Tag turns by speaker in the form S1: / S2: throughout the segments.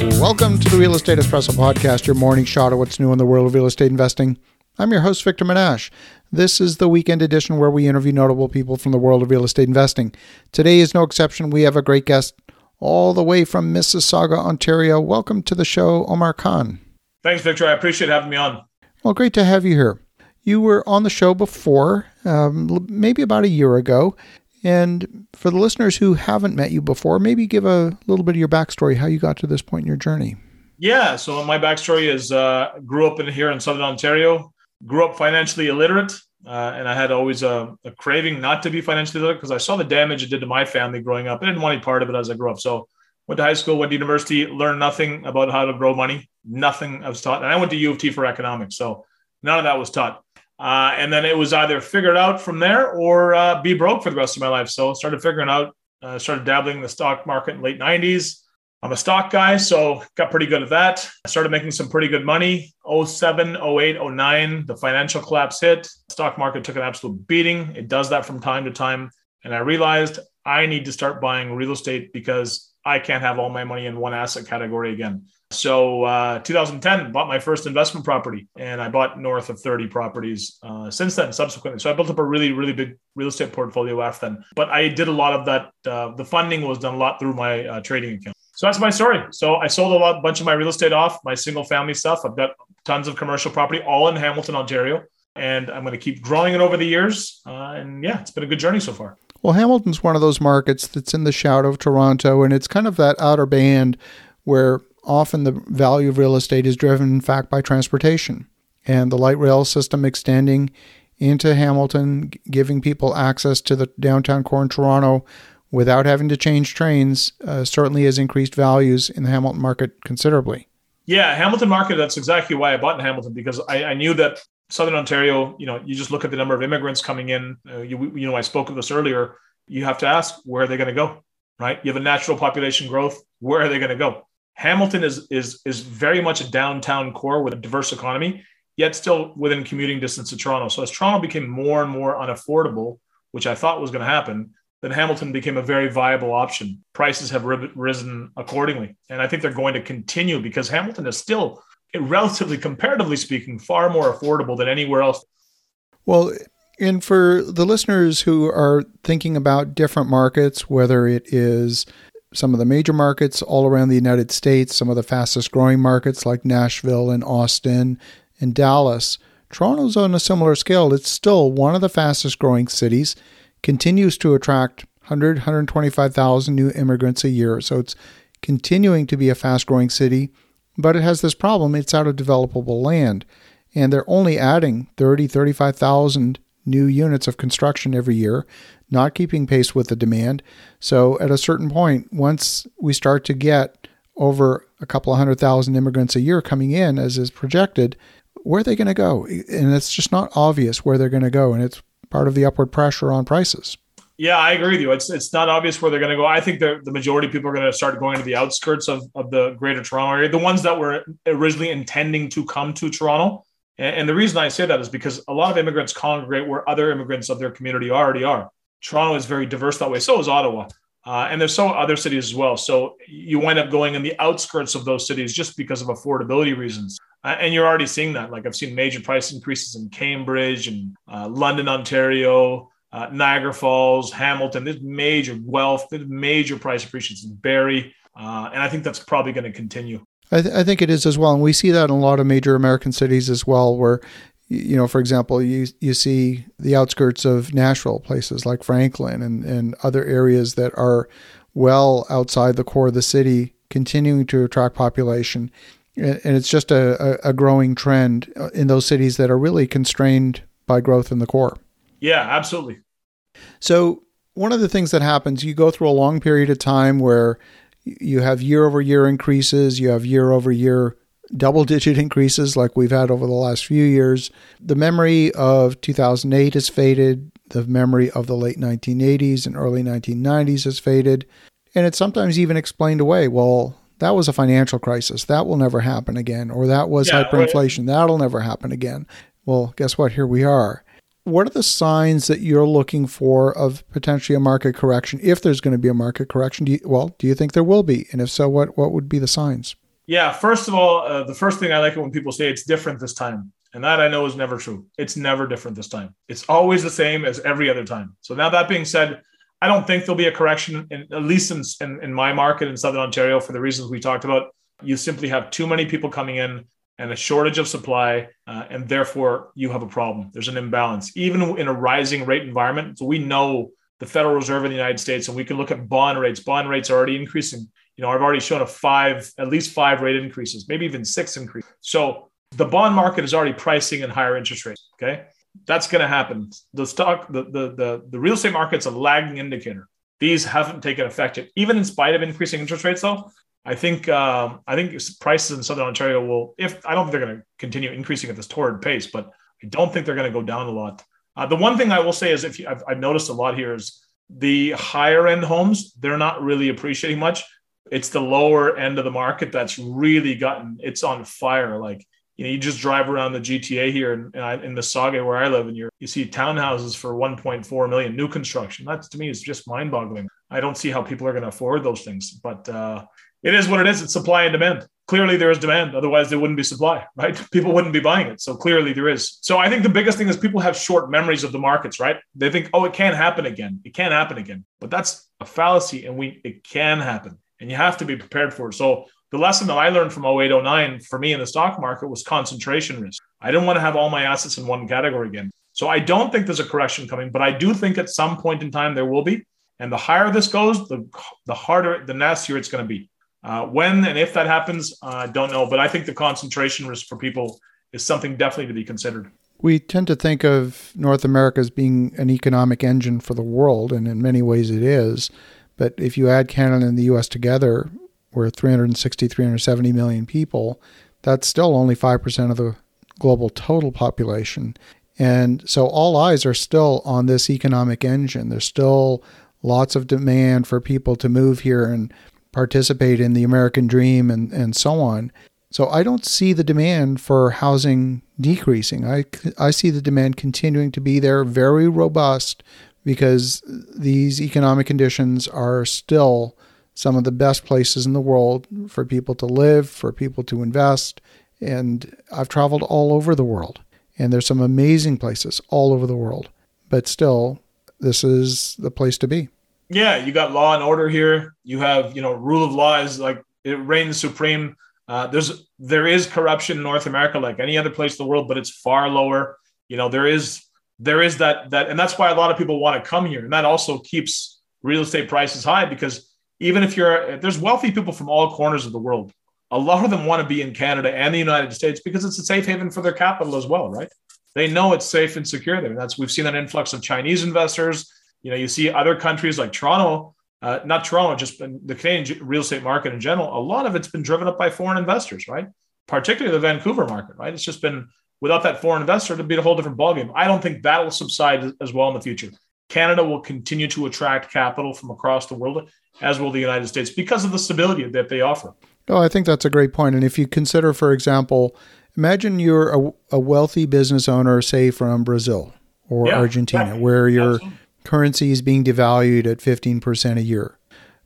S1: Welcome to the Real Estate Espresso Podcast, your morning shot of what's new in the world of real estate investing. I'm your host, Victor Menasce. This is the weekend edition where we interview notable people from the world of real estate investing. Today is no exception. We have a great guest all the way from Mississauga, Ontario. Welcome to the show, Omar Khan.
S2: Thanks, Victor. I appreciate having me on.
S1: Well, great to have you here. You were on the show before, um, maybe about a year ago. And for the listeners who haven't met you before, maybe give a little bit of your backstory, how you got to this point in your journey.
S2: Yeah. So my backstory is uh, grew up in here in Southern Ontario, grew up financially illiterate. Uh, and I had always a, a, craving not to be financially illiterate because I saw the damage it did to my family growing up. I didn't want any part of it as I grew up. So went to high school, went to university, learned nothing about how to grow money. Nothing I was taught. And I went to U of T for economics. So none of that was taught. Uh, and then it was either figured out from there or uh, be broke for the rest of my life. So started figuring out, uh, started dabbling in the stock market in late 90s. I'm a stock guy, so got pretty good at that. I started making some pretty good money. 07, 08, 09, the financial collapse hit. Stock market took an absolute beating. It does that from time to time. And I realized I need to start buying real estate because I can't have all my money in one asset category again. So, uh, 2010, bought my first investment property, and I bought north of 30 properties uh, since then. Subsequently, so I built up a really, really big real estate portfolio after then. But I did a lot of that. Uh, the funding was done a lot through my uh, trading account. So that's my story. So I sold a lot, bunch of my real estate off, my single family stuff. I've got tons of commercial property, all in Hamilton, Ontario, and I'm going to keep growing it over the years. Uh, and yeah, it's been a good journey so far.
S1: Well, Hamilton's one of those markets that's in the shadow of Toronto, and it's kind of that outer band where often the value of real estate is driven, in fact, by transportation and the light rail system extending into Hamilton, giving people access to the downtown core in Toronto without having to change trains, uh, certainly has increased values in the Hamilton market considerably.
S2: Yeah, Hamilton market. That's exactly why I bought in Hamilton because I, I knew that Southern Ontario. You know, you just look at the number of immigrants coming in. Uh, you, you know, I spoke of this earlier. You have to ask where are they going to go, right? You have a natural population growth. Where are they going to go? Hamilton is is is very much a downtown core with a diverse economy, yet still within commuting distance of Toronto. So as Toronto became more and more unaffordable, which I thought was going to happen, then Hamilton became a very viable option. Prices have risen accordingly, and I think they're going to continue because Hamilton is still, relatively comparatively speaking, far more affordable than anywhere else.
S1: Well, and for the listeners who are thinking about different markets, whether it is some of the major markets all around the United States, some of the fastest growing markets like Nashville and Austin and Dallas. Toronto's on a similar scale. It's still one of the fastest growing cities, continues to attract 100, 125,000 new immigrants a year. So it's continuing to be a fast growing city, but it has this problem. It's out of developable land. And they're only adding 30, 35,000 new units of construction every year not keeping pace with the demand. So at a certain point, once we start to get over a couple of hundred thousand immigrants a year coming in, as is projected, where are they going to go? And it's just not obvious where they're going to go. And it's part of the upward pressure on prices.
S2: Yeah, I agree with you. It's it's not obvious where they're going to go. I think the majority of people are going to start going to the outskirts of, of the greater Toronto area, the ones that were originally intending to come to Toronto. And, the reason I say that is because a lot of immigrants congregate where other immigrants of their community already are. Toronto is very diverse that way. So is Ottawa. Uh, and there's so other cities as well. So you wind up going in the outskirts of those cities just because of affordability reasons. Uh, and you're already seeing that. Like I've seen major price increases in Cambridge and uh, London, Ontario, uh, Niagara Falls, Hamilton. There's major wealth, there's major price appreciations in Barrie. Uh, and I think that's probably going to continue.
S1: I, th- I, think it is as well. And we see that in a lot of major American cities as well, where you know, for example, you you see the outskirts of Nashville, places like Franklin and, and other areas that are well outside the core of the city, continuing to attract population. And it's just a, a growing trend uh, in those cities that are really constrained by growth in the core.
S2: Yeah, absolutely.
S1: So, one of the things that happens, you go through a long period of time where you have year over year increases, you have year over year double digit increases like we've had over the last few years. The memory of 2008 has faded. The memory of the late 1980s and early 1990s has faded. And it's sometimes even explained away. Well, that was a financial crisis. That will never happen again. Or that was yeah, hyperinflation. Right. That'll never happen again. Well, guess what? Here we are. What are the signs that you're looking for of potentially a market correction? If there's going to be a market correction, do you, well, do you think there will be? And if so, what, what would be the signs?
S2: Yeah, first of all, uh, the first thing I like it when people say it's different this time. And that I know is never true. It's never different this time. It's always the same as every other time. So now that being said, I don't think there'll be a correction, in, at least in, in, in my market in Southern Ontario, for the reasons we talked about. You simply have too many people coming in and a shortage of supply, uh, and therefore you have a problem. There's an imbalance, even in a rising rate environment. So we know the Federal Reserve in the United States, and we can look at bond rates. Bond rates are already increasing. You know, I've already shown a five, at least five rate increases, maybe even six increase. So the bond market is already pricing in higher interest rates. Okay, that's going to happen. The stock, the, the the the real estate market's a lagging indicator. These haven't taken effect yet, even in spite of increasing interest rates. Though I think um, I think prices in Southern Ontario will, if I don't think they're going to continue increasing at this torrid pace, but I don't think they're going to go down a lot. Uh, the one thing I will say is, if you, I've, I've noticed a lot here is the higher end homes, they're not really appreciating much. It's the lower end of the market that's really gotten it's on fire. Like you know, you just drive around the GTA here in, in Mississauga where I live, and you you see townhouses for 1.4 million new construction. That to me is just mind boggling. I don't see how people are going to afford those things, but uh, it is what it is. It's supply and demand. Clearly, there is demand. Otherwise, there wouldn't be supply, right? People wouldn't be buying it. So clearly, there is. So I think the biggest thing is people have short memories of the markets, right? They think, oh, it can't happen again. It can't happen again. But that's a fallacy, and we it can happen, and you have to be prepared for it. So the lesson that I learned from 08, 09 for me in the stock market was concentration risk. I didn't want to have all my assets in one category again. So I don't think there's a correction coming, but I do think at some point in time there will be. And the higher this goes, the, the harder, the nastier it's going to be. Uh, when and if that happens, I uh, don't know. But I think the concentration risk for people is something definitely to be considered.
S1: We tend to think of North America as being an economic engine for the world, and in many ways it is. But if you add Canada and the US together, we're 360, 370 million people. That's still only 5% of the global total population. And so all eyes are still on this economic engine. There's still lots of demand for people to move here and participate in the American dream and, and so on. So I don't see the demand for housing decreasing. I, I see the demand continuing to be there, very robust, because these economic conditions are still some of the best places in the world for people to live, for people to invest. And I've traveled all over the world, and there's some amazing places all over the world. But still, this is the place to be
S2: yeah, you got law and order here. You have, you know, rule of law is like it reigns supreme. Uh, there's there is corruption in North America like any other place in the world, but it's far lower. You know, there is there is that that, and that's why a lot of people want to come here, and that also keeps real estate prices high because even if you're there's wealthy people from all corners of the world. A lot of them want to be in Canada and the United States because it's a safe haven for their capital as well, right? They know it's safe and secure there. That's we've seen an influx of Chinese investors you know, you see other countries like Toronto, uh, not Toronto, just the Canadian real estate market in general. A lot of it's been driven up by foreign investors, right? Particularly the Vancouver market, right? It's just been without that foreign investor, it'd be a whole different ballgame. I don't think that will subside as well in the future. Canada will continue to attract capital from across the world, as will the United States, because of the stability that they offer.
S1: Oh, I think that's a great point. And if you consider, for example, imagine you're a, a wealthy business owner, say from Brazil or yeah, Argentina, yeah, where you're absolutely currency is being devalued at 15% a year.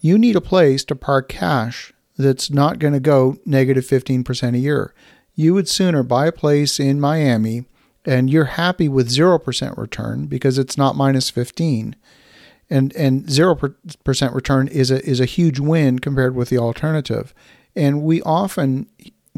S1: You need a place to park cash that's not going to go negative 15% a year. You would sooner buy a place in Miami and you're happy with 0% return because it's not minus 15 and and 0% return is a is a huge win compared with the alternative. And we often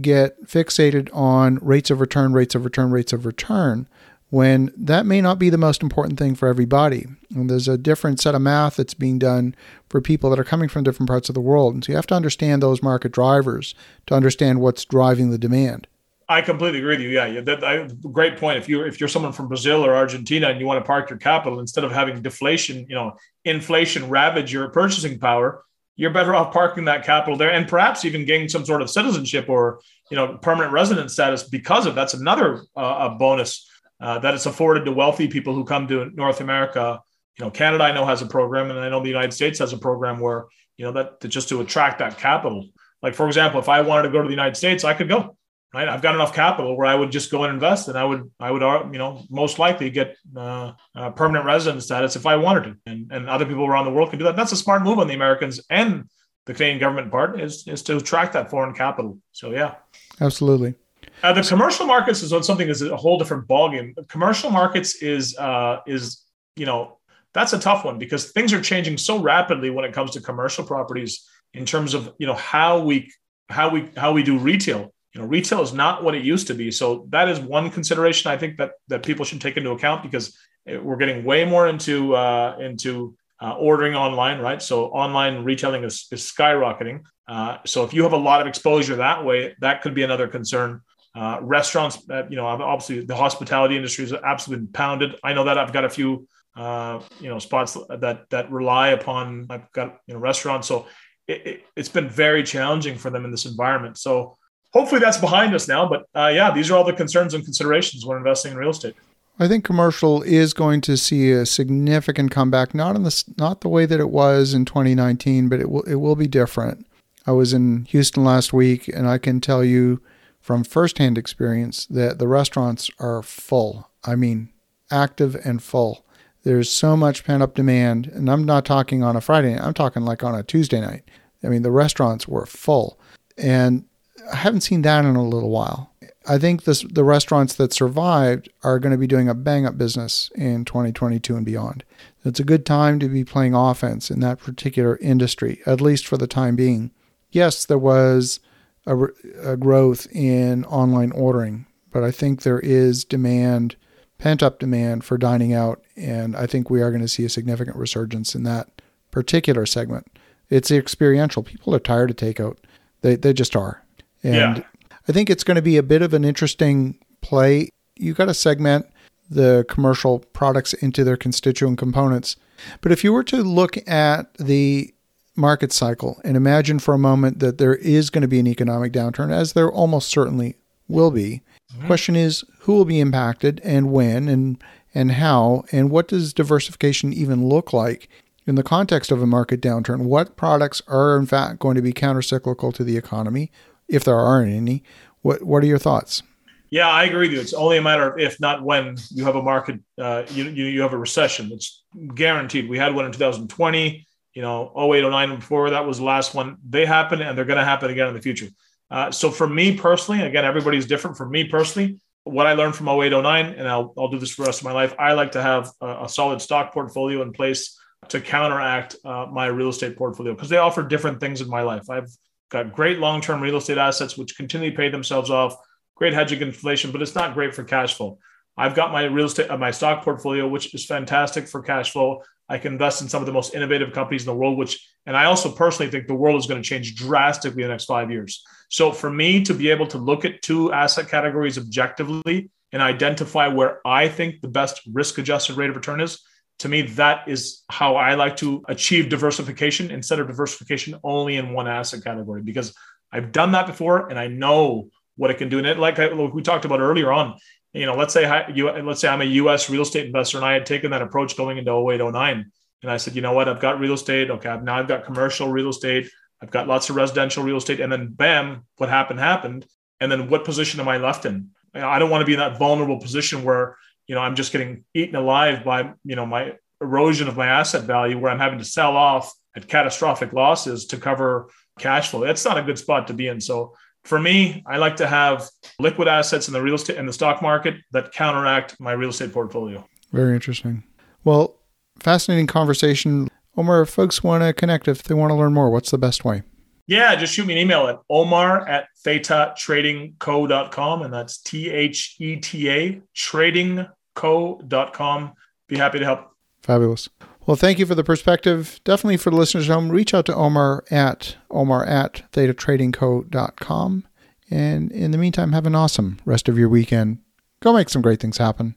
S1: get fixated on rates of return, rates of return, rates of return when that may not be the most important thing for everybody. And there's a different set of math that's being done for people that are coming from different parts of the world. And so you have to understand those market drivers to understand what's driving the demand.
S2: I completely agree with you. Yeah, that, I, great point. If you if you're someone from Brazil or Argentina and you want to park your capital instead of having deflation, you know, inflation ravage your purchasing power, you're better off parking that capital there and perhaps even gaining some sort of citizenship or you know permanent resident status because of that's another uh, bonus uh, that it's afforded to wealthy people who come to North America. You know, Canada I know has a program, and I know the United States has a program where you know that to, just to attract that capital. Like for example, if I wanted to go to the United States, I could go. Right, I've got enough capital where I would just go and invest, and I would, I would, uh, you know, most likely get uh, uh, permanent resident status if I wanted to, and and other people around the world can do that. That's a smart move on the Americans and the Canadian government part is is to attract that foreign capital. So yeah,
S1: absolutely.
S2: Uh, the commercial markets is on something is a whole different ballgame. Commercial markets is uh, is you know that's a tough one because things are changing so rapidly when it comes to commercial properties in terms of you know how we how we how we do retail. You know retail is not what it used to be. So that is one consideration i think that that people should take into account because we're getting way more into uh, into uh, ordering online right? So online retailing is, is skyrocketing. Uh, so if you have a lot of exposure that way that could be another concern uh, restaurants uh, you know obviously the hospitality industry is absolutely pounded i know that i've got a few uh, you know spots that that rely upon i've got you know restaurants so it, it, it's been very challenging for them in this environment so hopefully that's behind us now. But uh, yeah, these are all the concerns and considerations when investing in real estate.
S1: I think commercial is going to see a significant comeback, not in the not the way that it was in 2019, but it will it will be different. I was in Houston last week, and I can tell you from firsthand experience that the restaurants are full. I mean, active and full. There's so much pent up demand, and I'm not talking on a Friday night. I'm talking like on a Tuesday night. I mean, the restaurants were full, and I haven't seen that in a little while. I think this, the restaurants that survived are going to be doing a bang up business in 2022 and beyond. It's a good time to be playing offense in that particular industry, at least for the time being. Yes, there was a, a growth in online ordering, but I think there is demand, pent up demand for dining out, and I think we are going to see a significant resurgence in that particular segment. It's experiential. People are tired of takeout. They, they just are. And yeah. I think it's going to be a bit of an interesting play. You've got to segment the commercial products into their constituent components. But if you were to look at the market cycle and imagine for a moment that there is going to be an economic downturn, as there almost certainly will be, mm-hmm. question is who will be impacted and when and and how and what does diversification even look like in the context of a market downturn? What products are in fact going to be countercyclical to the economy? if there aren't any. What What are your thoughts?
S2: Yeah, I agree with you. It's only a matter of if, not when, you have a market, uh, you, you, you have a recession. It's guaranteed. We had one in 2020, you know, 08, 09, before that was the last one. They happen and they're going to happen again in the future. Uh, so for me personally, again, everybody's different. For me personally, what I learned from 08, 09, and I'll, I'll do this for the rest of my life, I like to have a, a solid stock portfolio in place to counteract uh, my real estate portfolio because they offer different things in my life. I've got great long-term real estate assets which continually pay themselves off, great hedging inflation, but it's not great for cash flow. I've got my real estate, uh, my stock portfolio, which is fantastic for cash flow. I can invest in some of the most innovative companies in the world, which, and I also personally think the world is going to change drastically in the next five years. So for me to be able to look at two asset categories objectively and identify where I think the best risk adjusted rate of return is, to me, that is how I like to achieve diversification instead of diversification only in one asset category because I've done that before and I know what it can do. And it, like, I, like we talked about earlier on, you know, let's say I, you, let's say I'm a U.S. real estate investor and I had taken that approach going into 08, 09. And I said, you know what, I've got real estate. Okay, now I've got commercial real estate. I've got lots of residential real estate. And then bam, what happened happened. And then what position am I left in? I don't want to be in that vulnerable position where you know, I'm just getting eaten alive by, you know, my erosion of my asset value where I'm having to sell off at catastrophic losses to cover cash flow. That's not a good spot to be in. So for me, I like to have liquid assets in the real estate in the stock market that counteract my real estate portfolio.
S1: Very interesting. Well, fascinating conversation. Omar, if folks want to connect, if they want to learn more, what's the best way?
S2: Yeah, just shoot me an email at omar at thetatradingco.com. And that's T H E T A trading co.com. Be happy to help.
S1: Fabulous. Well, thank you for the perspective. Definitely for the listeners at home, reach out to Omar at omar at thetatradingco.com. And in the meantime, have an awesome rest of your weekend. Go make some great things happen.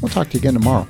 S1: We'll talk to you again tomorrow.